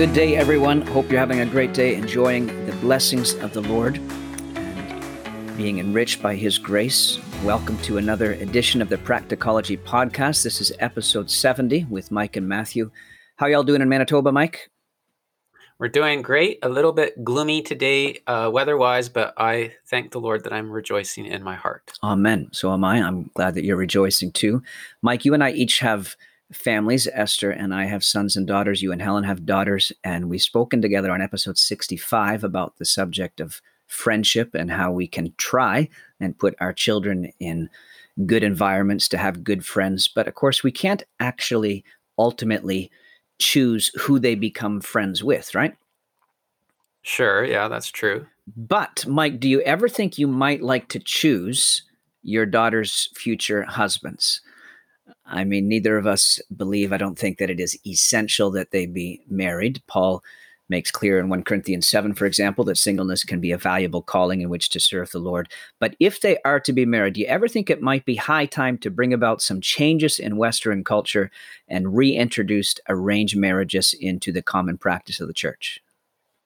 Good day, everyone. Hope you're having a great day, enjoying the blessings of the Lord and being enriched by His grace. Welcome to another edition of the Practicology Podcast. This is episode 70 with Mike and Matthew. How y'all doing in Manitoba, Mike? We're doing great. A little bit gloomy today, uh, weather-wise, but I thank the Lord that I'm rejoicing in my heart. Amen. So am I. I'm glad that you're rejoicing too. Mike, you and I each have families. Esther and I have sons and daughters. You and Helen have daughters. And we've spoken together on episode 65 about the subject of friendship and how we can try and put our children in good environments to have good friends. But of course, we can't actually ultimately choose who they become friends with, right? Sure. Yeah, that's true. But, Mike, do you ever think you might like to choose your daughter's future husbands? I mean, neither of us believe, I don't think that it is essential that they be married. Paul makes clear in 1 Corinthians 7, for example, that singleness can be a valuable calling in which to serve the Lord. But if they are to be married, do you ever think it might be high time to bring about some changes in Western culture and reintroduce arranged marriages into the common practice of the church?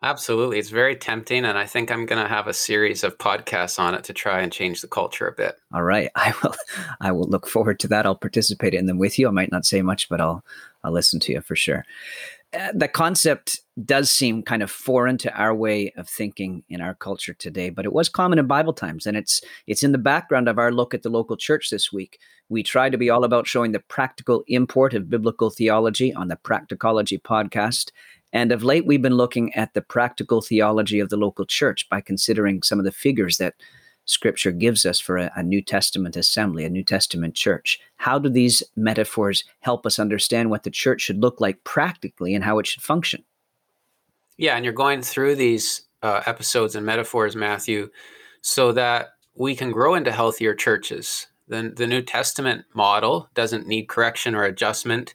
Absolutely. It's very tempting. And I think I'm going to have a series of podcasts on it to try and change the culture a bit. All right. I will, I will look forward to that. I'll participate in them with you. I might not say much, but I'll, I'll listen to you for sure. Uh, the concept does seem kind of foreign to our way of thinking in our culture today, but it was common in Bible times, and it's it's in the background of our look at the local church this week. We try to be all about showing the practical import of biblical theology on the Practicology podcast, and of late, we've been looking at the practical theology of the local church by considering some of the figures that Scripture gives us for a, a, New Testament assembly, a New Testament church. How do these metaphors help us understand what the church should look like practically and how it should function? Yeah, and you're going through these uh, episodes and metaphors, Matthew, so that we can grow into healthier churches. The, the New Testament model doesn't need correction or adjustment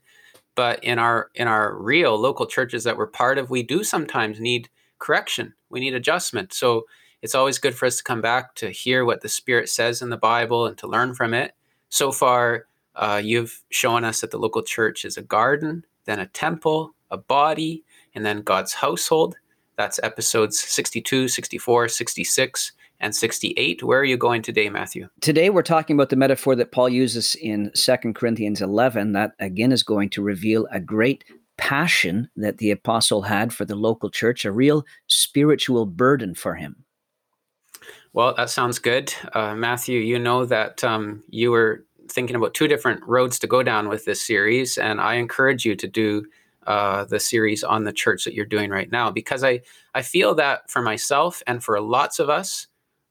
but in our in our real local churches that we're part of we do sometimes need correction. We need adjustment. So it's always good for us to come back to hear what the spirit says in the bible and to learn from it. So far uh, you've shown us that the local church is a garden then a temple a body and then god's household. That's episodes 62 64 66 and 68. Where are you going today, Matthew? Today we're talking about the metaphor that Paul uses in 2 Corinthians 11. That again is going to reveal a great passion that the apostle had for the local church, a real spiritual burden for him. Well, that sounds good. Uh, Matthew, you know that um, you were thinking about two different roads to go down with this series, and I encourage you to do uh, the series on the church that you're doing right now because I, I feel that for myself and for lots of us,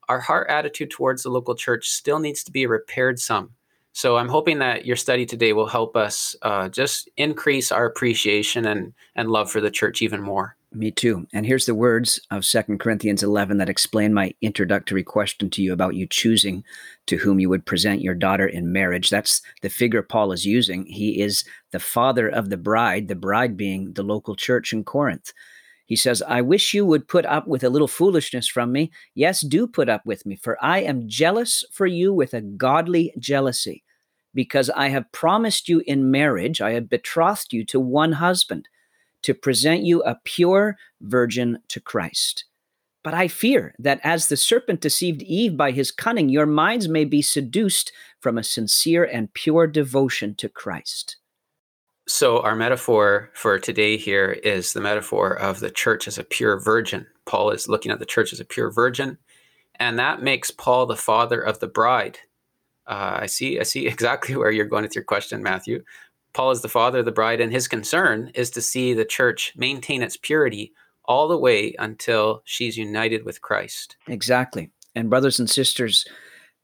our heart attitude towards the local church still needs to be repaired some. So I'm hoping that your study today will help us uh, just increase our appreciation and, and love for the church even more. Me too. And here's the words of Second Corinthians 11 that explain my introductory question to you about you choosing to whom you would present your daughter in marriage. That's the figure Paul is using. He is the father of the bride, the bride being the local church in Corinth. He says, I wish you would put up with a little foolishness from me. Yes, do put up with me, for I am jealous for you with a godly jealousy, because I have promised you in marriage, I have betrothed you to one husband, to present you a pure virgin to Christ. But I fear that as the serpent deceived Eve by his cunning, your minds may be seduced from a sincere and pure devotion to Christ. So, our metaphor for today here is the metaphor of the church as a pure virgin. Paul is looking at the church as a pure virgin, and that makes Paul the father of the bride. Uh, I see. I see exactly where you're going with your question, Matthew. Paul is the father of the bride, and his concern is to see the church maintain its purity all the way until she's united with Christ. Exactly. And brothers and sisters,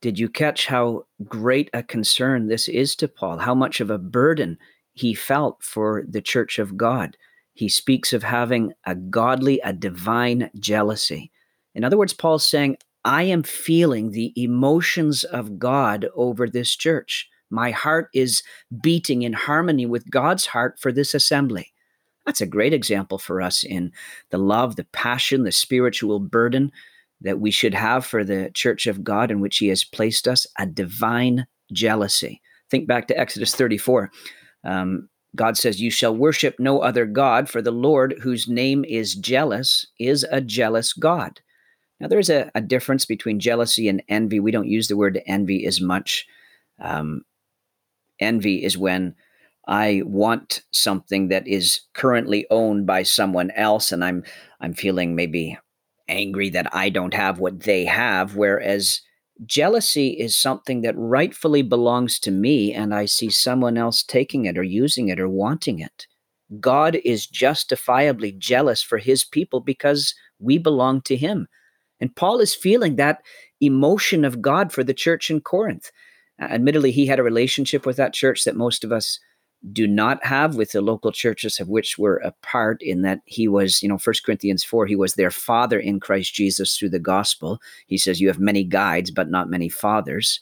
did you catch how great a concern this is to Paul? How much of a burden he felt for the church of God. He speaks of having a godly, a divine jealousy. In other words, Paul's saying, I am feeling the emotions of God over this church. My heart is beating in harmony with God's heart for this assembly. That's a great example for us in the love, the passion, the spiritual burden that we should have for the church of God in which He has placed us, a divine jealousy. Think back to Exodus 34. Um, God says, You shall worship no other God, for the Lord, whose name is jealous, is a jealous God. Now, there's a, a difference between jealousy and envy. We don't use the word envy as much. Um, envy is when I want something that is currently owned by someone else, and I'm I'm feeling maybe angry that I don't have what they have. Whereas jealousy is something that rightfully belongs to me and I see someone else taking it or using it or wanting it. God is justifiably jealous for his people because we belong to him. And Paul is feeling that emotion of God for the church in Corinth. admittedly, he had a relationship with that church that most of us do not have with the local churches of which we're a part in that he was you know First corinthians 4 he was their father in christ jesus through the gospel. He says you have many guides but not many fathers.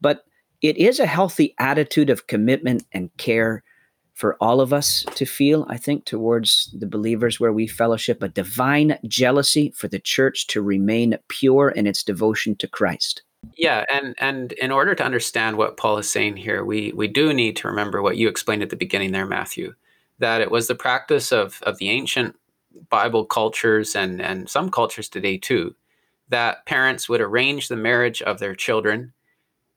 But it is a healthy attitude of commitment and care for all of us to feel i think towards the believers where we fellowship a divine jealousy for the church to remain pure in its devotion to christ yeah, and and in order to understand what Paul is saying here, we we do need to remember what you explained at the beginning there, Matthew, that it was the practice of of the ancient Bible cultures and and some cultures today too, that parents would arrange the marriage of their children.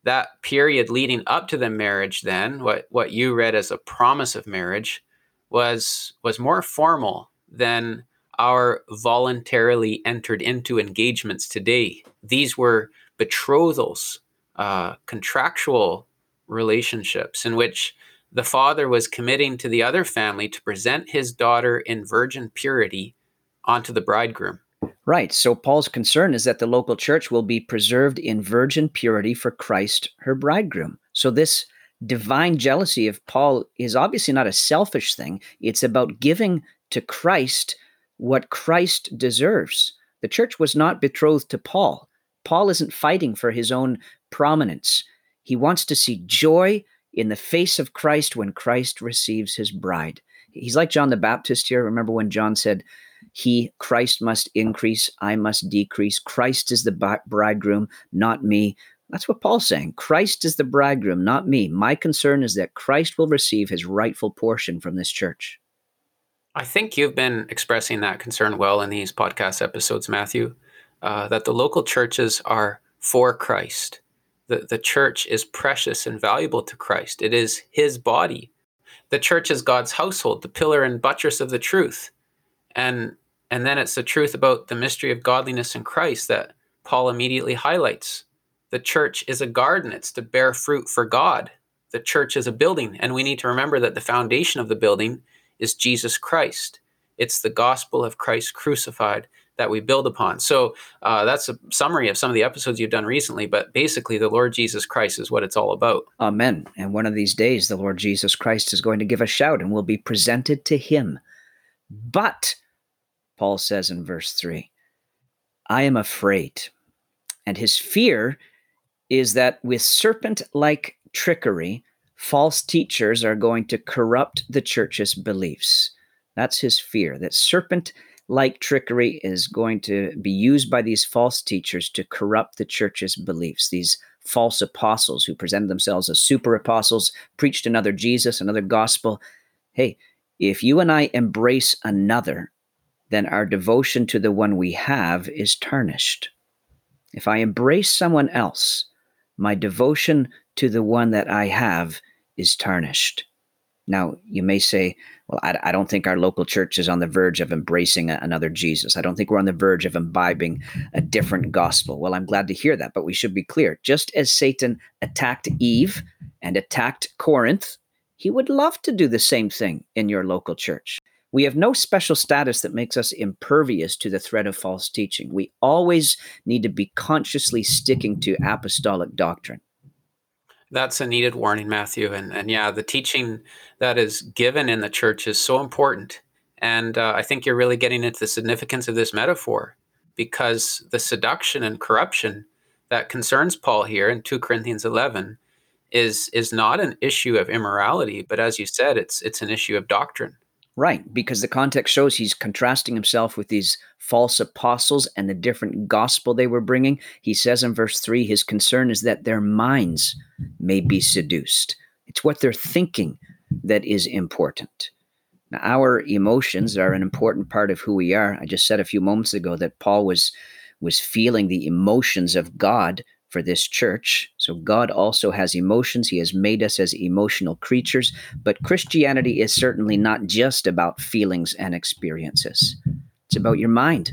That period leading up to the marriage, then what what you read as a promise of marriage, was was more formal than our voluntarily entered into engagements today. These were betrothals, uh, contractual relationships in which the father was committing to the other family to present his daughter in virgin purity onto the bridegroom. Right. So Paul's concern is that the local church will be preserved in virgin purity for Christ, her bridegroom. So this divine jealousy of Paul is obviously not a selfish thing. It's about giving to Christ what Christ deserves. The church was not betrothed to Paul. Paul isn't fighting for his own prominence. He wants to see joy in the face of Christ when Christ receives his bride. He's like John the Baptist here. Remember when John said, He, Christ, must increase, I must decrease. Christ is the bridegroom, not me. That's what Paul's saying. Christ is the bridegroom, not me. My concern is that Christ will receive his rightful portion from this church. I think you've been expressing that concern well in these podcast episodes, Matthew uh, that the local churches are for Christ. The, the church is precious and valuable to Christ. It is his body. The church is God's household, the pillar and buttress of the truth. And and then it's the truth about the mystery of godliness in Christ that Paul immediately highlights. The church is a garden, it's to bear fruit for God. The church is a building, and we need to remember that the foundation of the building is Jesus Christ. It's the gospel of Christ crucified that we build upon. So uh, that's a summary of some of the episodes you've done recently, but basically, the Lord Jesus Christ is what it's all about. Amen. And one of these days, the Lord Jesus Christ is going to give a shout and we'll be presented to him. But, Paul says in verse 3, I am afraid. And his fear is that with serpent like trickery, false teachers are going to corrupt the church's beliefs. That's his fear, that serpent like trickery is going to be used by these false teachers to corrupt the church's beliefs. These false apostles who presented themselves as super apostles, preached another Jesus, another gospel. Hey, if you and I embrace another, then our devotion to the one we have is tarnished. If I embrace someone else, my devotion to the one that I have is tarnished. Now, you may say, well, I, I, don't think our local church is on the verge of embracing a, another Jesus. I don't think we're on the verge of imbibing a different gospel. Well, I'm glad to hear that, but we should be clear. Just as Satan attacked Eve and attacked Corinth, he would love to do the same thing in your local church. We have no special status that makes us impervious to the threat of false teaching. We always need to be consciously sticking to apostolic doctrine. That's a needed warning, Matthew. And, and yeah, the teaching that is given in the church is so important. And uh, I think you're really getting into the significance of this metaphor because the seduction and corruption that concerns Paul here in 2 Corinthians 11 is is not an issue of immorality, but as you said, it's it's an issue of doctrine. Right, because the context shows he's contrasting himself with these false apostles and the different gospel they were bringing. He says in verse 3 his concern is that their minds may be seduced. It's what they're thinking. that is important. Now, our emotions are an important part of who we are. I just said a few moments ago that Paul was was feeling the emotions of God for this church. So God also has emotions. He has made us as emotional creatures, but Christianity is certainly not just about feelings and experiences. It's about your mind.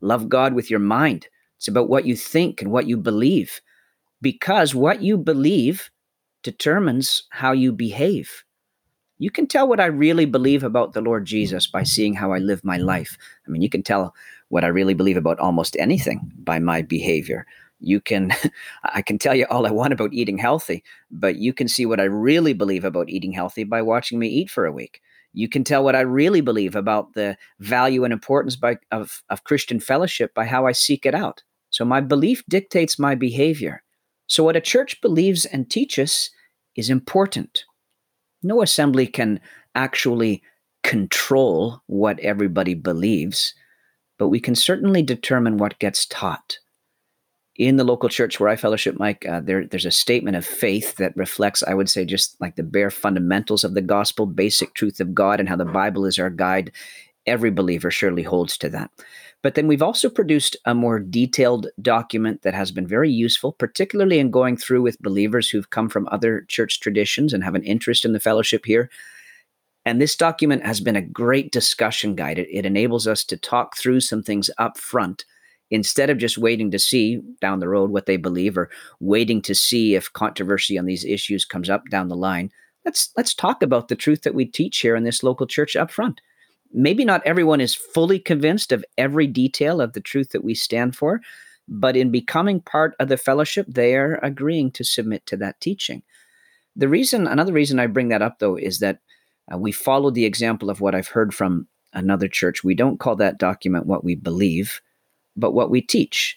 Love God with your mind. It's about what you think and what you believe because what you believe determines how you behave. You can tell what I really believe about the Lord Jesus by seeing how I live my life. I mean, you can tell what I really believe about almost anything by my behavior. You can, I can tell you all I want about eating healthy, but you can see what I really believe about eating healthy by watching me eat for a week. You can tell what I really believe about the value and importance by, of, of Christian fellowship by how I seek it out. So my belief dictates my behavior. So what a church believes and teaches is important. No assembly can actually control what everybody believes, but we can certainly determine what gets taught. In the local church where I fellowship, Mike, uh, there, there's a statement of faith that reflects, I would say, just like the bare fundamentals of the gospel, basic truth of God, and how the Bible is our guide. Every believer surely holds to that. But then we've also produced a more detailed document that has been very useful, particularly in going through with believers who've come from other church traditions and have an interest in the fellowship here. And this document has been a great discussion guide. It, it enables us to talk through some things up front instead of just waiting to see down the road what they believe or waiting to see if controversy on these issues comes up down the line. Let's let's talk about the truth that we teach here in this local church up front maybe not everyone is fully convinced of every detail of the truth that we stand for, but in becoming part of the fellowship, they are agreeing to submit to that teaching. The reason, another reason I bring that up though, is that uh, we follow the example of what I've heard from another church. We don't call that document what we believe, but what we teach.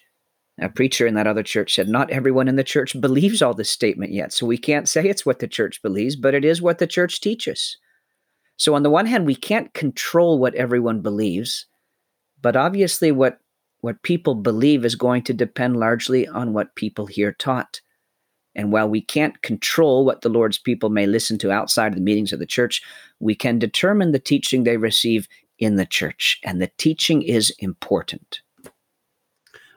A preacher in that other church said, Not everyone in the church believes all this statement yet. So we can't say it's what the church believes, but it is what the church teaches. So, on the one hand, we can't control what everyone believes, but obviously, what, what people believe is going to depend largely on what people hear taught. And while we can't control what the Lord's people may listen to outside of the meetings of the church, we can determine the teaching they receive in the church. And the teaching is important.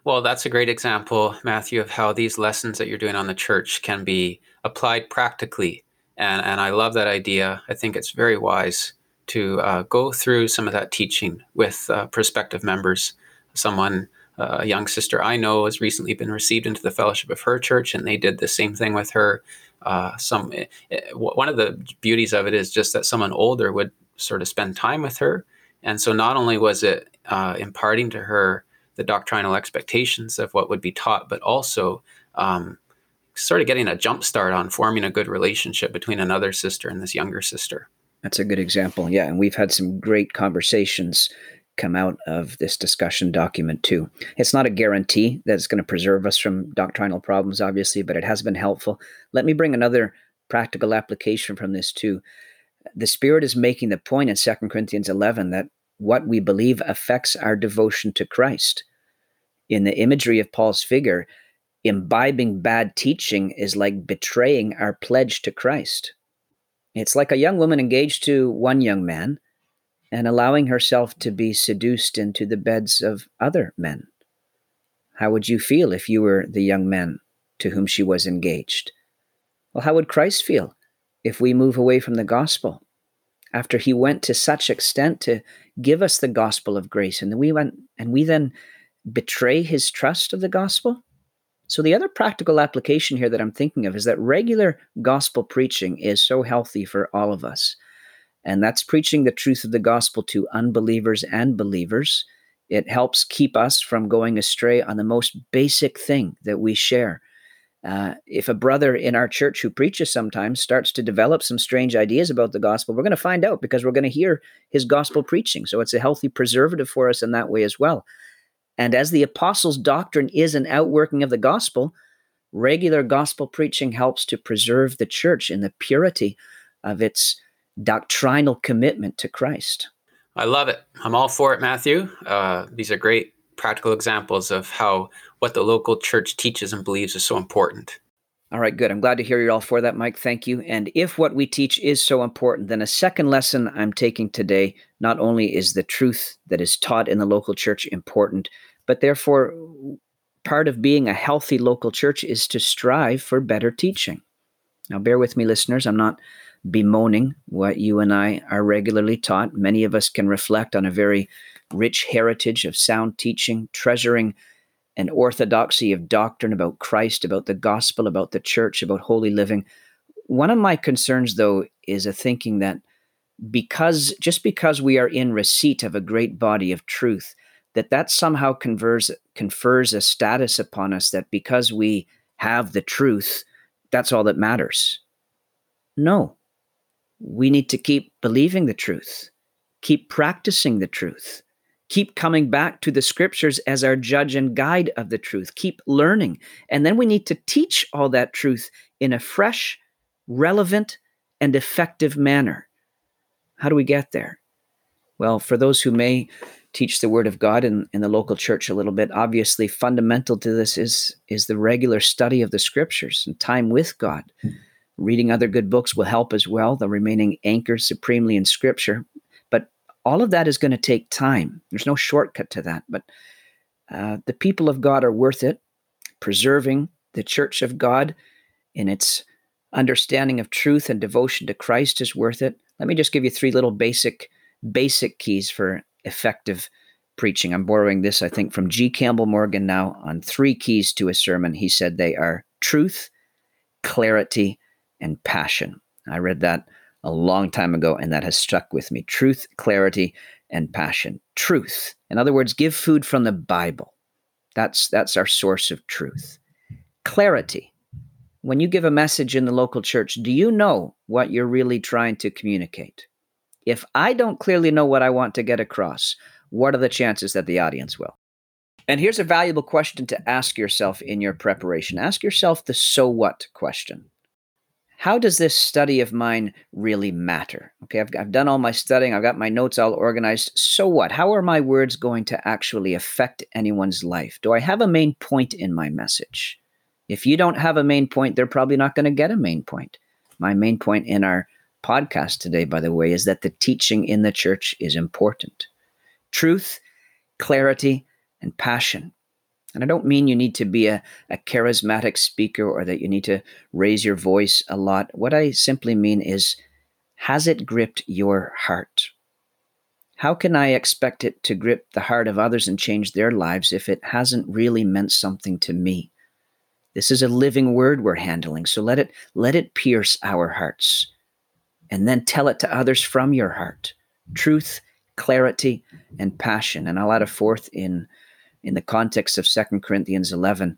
Well, that's a great example, Matthew, of how these lessons that you're doing on the church can be applied practically and and I love that idea. I think it's very wise to uh, go through some of that teaching with uh, prospective members. Someone, uh, a young sister I know, has recently been received into the fellowship of her church, and they did the same thing with her. Uh, some it, eh, it, eh, one of the beauties of it is just that someone older would sort of spend time with her, and so not only was it uh, imparting to her the doctrinal expectations of what would be taught, but also um, sort of getting a jump start on forming a good relationship between another sister and this younger sister. That's a good example. Yeah. And we've had some great conversations come out of this discussion document too. It's not a guarantee that it's going to preserve us from doctrinal problems, obviously, but it has been helpful. Let me bring another practical application from this too. The Spirit is making the point in 2 Corinthians 11 that what we believe affects our devotion to Christ. In the imagery of Paul's figure, imbibing bad teaching is like betraying our pledge to Christ. It's like a young woman engaged to one young man and allowing herself to be seduced into the beds of other men. How would you feel if you were the young man to whom she was engaged? Well, how would Christ feel if we move away from the gospel? After he went to such extent to give us the gospel of grace, and we went and we then betray his trust of the gospel? So, the other practical application here that I'm thinking of is that regular gospel preaching is so healthy for all of us. And that's preaching the truth of the gospel to unbelievers and believers. It helps keep us from going astray on the most basic thing that we share. Uh, if a brother in our church who preaches sometimes starts to develop some strange ideas about the gospel, we're going to find out because we're going to hear his gospel preaching. So it's a healthy preservative for us in that way as well. And as the apostles' doctrine is an outworking of the gospel, regular gospel preaching helps to preserve the church in the purity of its doctrinal commitment to Christ. I love it. I'm all for it, Matthew. Uh, these are great practical examples of how what the local church teaches and believes is so important. All right, good. I'm glad to hear you're all for that, Mike. Thank you. And if what we teach is so important, then a second lesson I'm taking today not only is the truth that is taught in the local church important, but therefore part of being a healthy local church is to strive for better teaching. Now, bear with me, listeners. I'm not bemoaning what you and I are regularly taught. Many of us can reflect on a very rich heritage of sound teaching, treasuring an orthodoxy of doctrine about Christ, about the gospel, about the church, about holy living. One of my concerns, though, is a thinking that because just because we are in receipt of a great body of truth, that that somehow confers confers a status upon us that because we have the truth, that's all that matters. No, we need to keep believing the truth, keep practicing the truth, keep coming back to the scriptures as our judge and guide of the truth, keep learning. And then we need to teach all that truth in a fresh, relevant, and effective manner. How do we get there? Well, for those who may teach the word of God in, in the local church a little bit, obviously fundamental to this is, is the regular study of the scriptures and time with God. Mm. Reading other good books will help as well, the remaining anchor supremely in Scripture. All of that is going to take time. There's no shortcut to that. But uh, the people of God are worth it. Preserving the church of God in its understanding of truth and devotion to Christ is worth it. Let me just give you three little basic basic keys for effective preaching. I'm borrowing this, I think, from G. Campbell Morgan now on three keys to a sermon. He said they are truth, clarity, and passion. I read that a long time ago, and that has stuck with me. Truth, clarity, and passion. Truth. In other words, give food from the Bible. That's that's our source of truth. Clarity. When you give a message in the local church, do you know what you're really trying to communicate? If I don't clearly know what I want to get across, what are the chances that the audience will? And here's a valuable question to ask yourself in your preparation. Ask yourself the so what question how does this study of mine really matter? Okay, I've, I've done all my studying, I've got my notes all organized. So what? How are my words going to actually affect anyone's life? Do I have a main point in my message? If you don't have a main point, they're probably not going to get a main point. My main point in our podcast today, by the way, is that the teaching in the church is important. Truth, clarity, and passion. And I don't mean you need to be a, a charismatic speaker or that you need to raise your voice a lot. What I simply mean is, has it gripped your heart? How can I expect it to grip the heart of others and change their lives if it hasn't really meant something to me? This is a living word we're handling, so let it let it pierce our hearts. And then tell it to others from your heart. Truth, clarity, and passion. And I'll add a fourth in in the context of 2 Corinthians 11,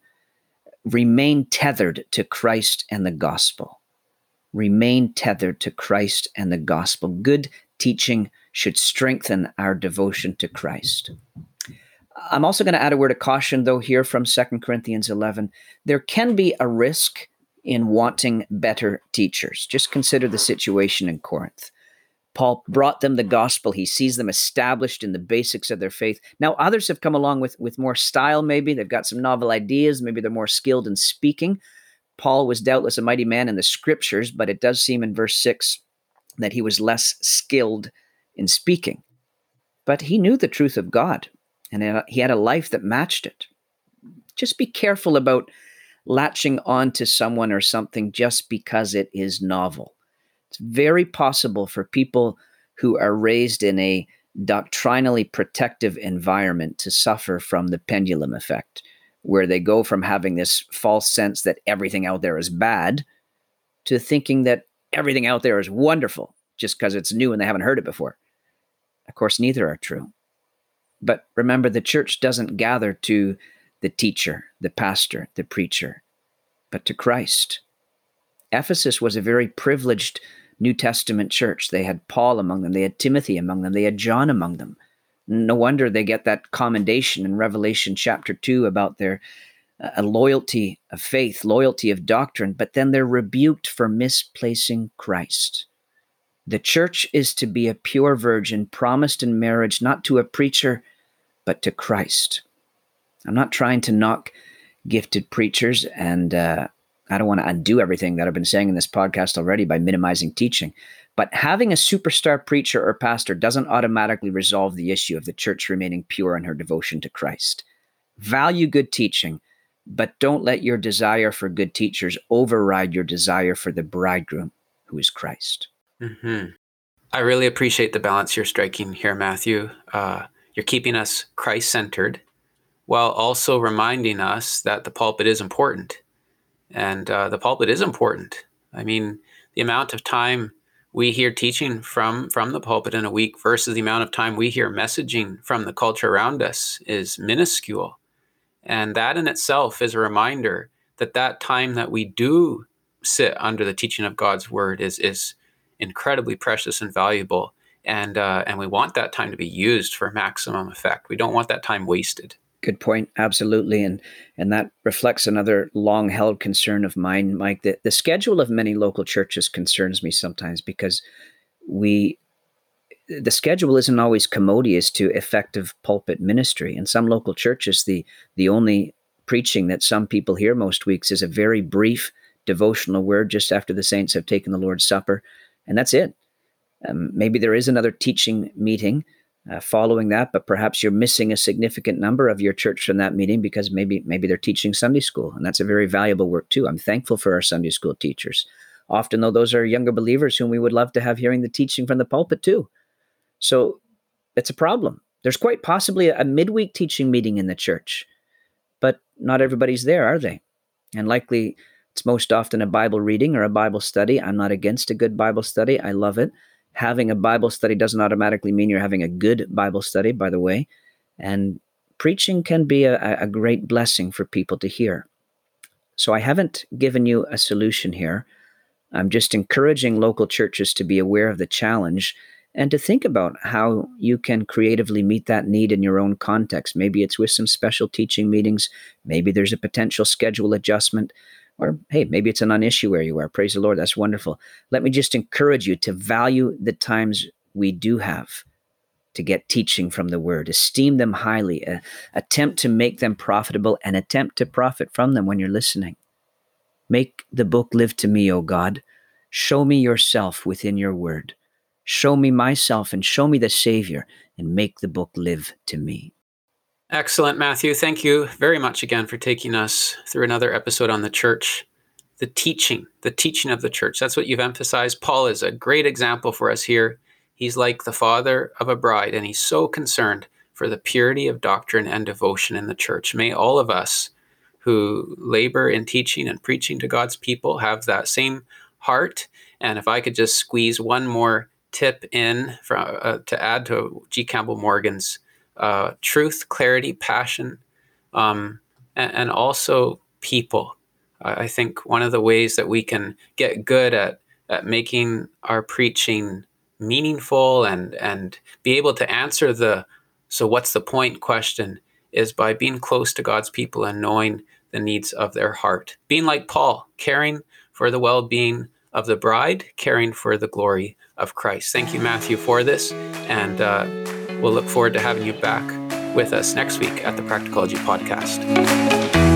remain tethered to Christ and the gospel. Remain tethered to Christ and the gospel. Good teaching should strengthen our devotion to Christ. I'm also going to add a word of caution, though, here from 2 Corinthians 11. There can be a risk in wanting better teachers. Just consider the situation in Corinth. Paul brought them the gospel. He sees them established in the basics of their faith. Now, others have come along with, with more style, maybe. They've got some novel ideas. Maybe they're more skilled in speaking. Paul was doubtless a mighty man in the scriptures, but it does seem in verse 6 that he was less skilled in speaking. But he knew the truth of God, and he had a life that matched it. Just be careful about latching on to someone or something just because it is novel. It's very possible for people who are raised in a doctrinally protective environment to suffer from the pendulum effect, where they go from having this false sense that everything out there is bad to thinking that everything out there is wonderful just because it's new and they haven't heard it before. Of course, neither are true. But remember, the church doesn't gather to the teacher, the pastor, the preacher, but to Christ. Ephesus was a very privileged New Testament church. They had Paul among them, they had Timothy among them, they had John among them. No wonder they get that commendation in Revelation chapter 2 about their uh, loyalty of faith, loyalty of doctrine, but then they're rebuked for misplacing Christ. The church is to be a pure virgin promised in marriage not to a preacher, but to Christ. I'm not trying to knock gifted preachers and uh, I don't want to undo everything that I've been saying in this podcast already by minimizing teaching. But having a superstar preacher or pastor doesn't automatically resolve the issue of the church remaining pure in her devotion to Christ. Value good teaching, but don't let your desire for good teachers override your desire for the bridegroom, who is Christ. Mm-hmm. I really appreciate the balance you're striking here, Matthew. Uh, you're keeping us Christ centered while also reminding us that the pulpit is important. And uh, the pulpit is important. I mean, the amount of time we hear teaching from from the pulpit in a week versus the amount of time we hear messaging from the culture around us is minuscule. And that in itself is a reminder that that time that we do sit under the teaching of god's word is is incredibly precious and valuable. And uh, and we want that time to be used for maximum effect. We don't want that time wasted Good point. Absolutely. And and that reflects another long held concern of mine, Mike. That the schedule of many local churches concerns me sometimes because we the schedule isn't always commodious to effective pulpit ministry. In some local churches, the the only preaching that some people hear most weeks is a very brief devotional word just after the saints have taken the Lord's Supper, and that's it. Um, maybe there is another teaching meeting uh, following that, but perhaps you're missing a significant number of your church from that meeting because maybe maybe they're teaching Sunday school, and that's a very valuable work too. I'm thankful for our Sunday school teachers. Often, though, those are younger believers whom we would love to have hearing the teaching from the pulpit too. So it's a problem. There's quite possibly a midweek teaching meeting in the church, but not everybody's there, are they? And likely it's most often a Bible reading or a Bible study. I'm not against a good Bible study. I love it having a Bible study doesn't automatically mean you're having a good Bible study, by the way. And preaching can be a, a great blessing for people to hear. So I haven't given you a solution here. I'm just encouraging local churches to be aware of the challenge and to think about how you can creatively meet that need in your own context. Maybe it's with some special teaching meetings, maybe there's a potential schedule adjustment. Or, hey, maybe it's a non issue where you are. Praise the Lord. That's wonderful. Let me just encourage you to value the times we do have to get teaching from the word, esteem them highly, uh, attempt to make them profitable, and attempt to profit from them when you're listening. Make the book live to me, O God. Show me yourself within your word. Show me myself and show me the Savior, and make the book live to me. Excellent, Matthew. Thank you very much again for taking us through another episode on the church. The teaching, the teaching of the church. That's what you've emphasized. Paul is a great example for us here. He's like the father of a bride, and he's so concerned for the purity of doctrine and devotion in the church. May all of us who labor in teaching and preaching to God's people have that same heart. And if I could just squeeze one more tip in for, uh, to add to G. Campbell Morgan's uh, truth, clarity, passion, um, and, and, also people. I think one of the ways that we can get good at, at making our preaching meaningful and, and be able to answer the so what's the point question is by being close to God's people and knowing the needs of their heart. Being like Paul, caring for the well being of the bride, caring for the glory of Christ. Thank you, Matthew, for this. And uh, We'll look forward to having you back with us next week at the Practicology Podcast.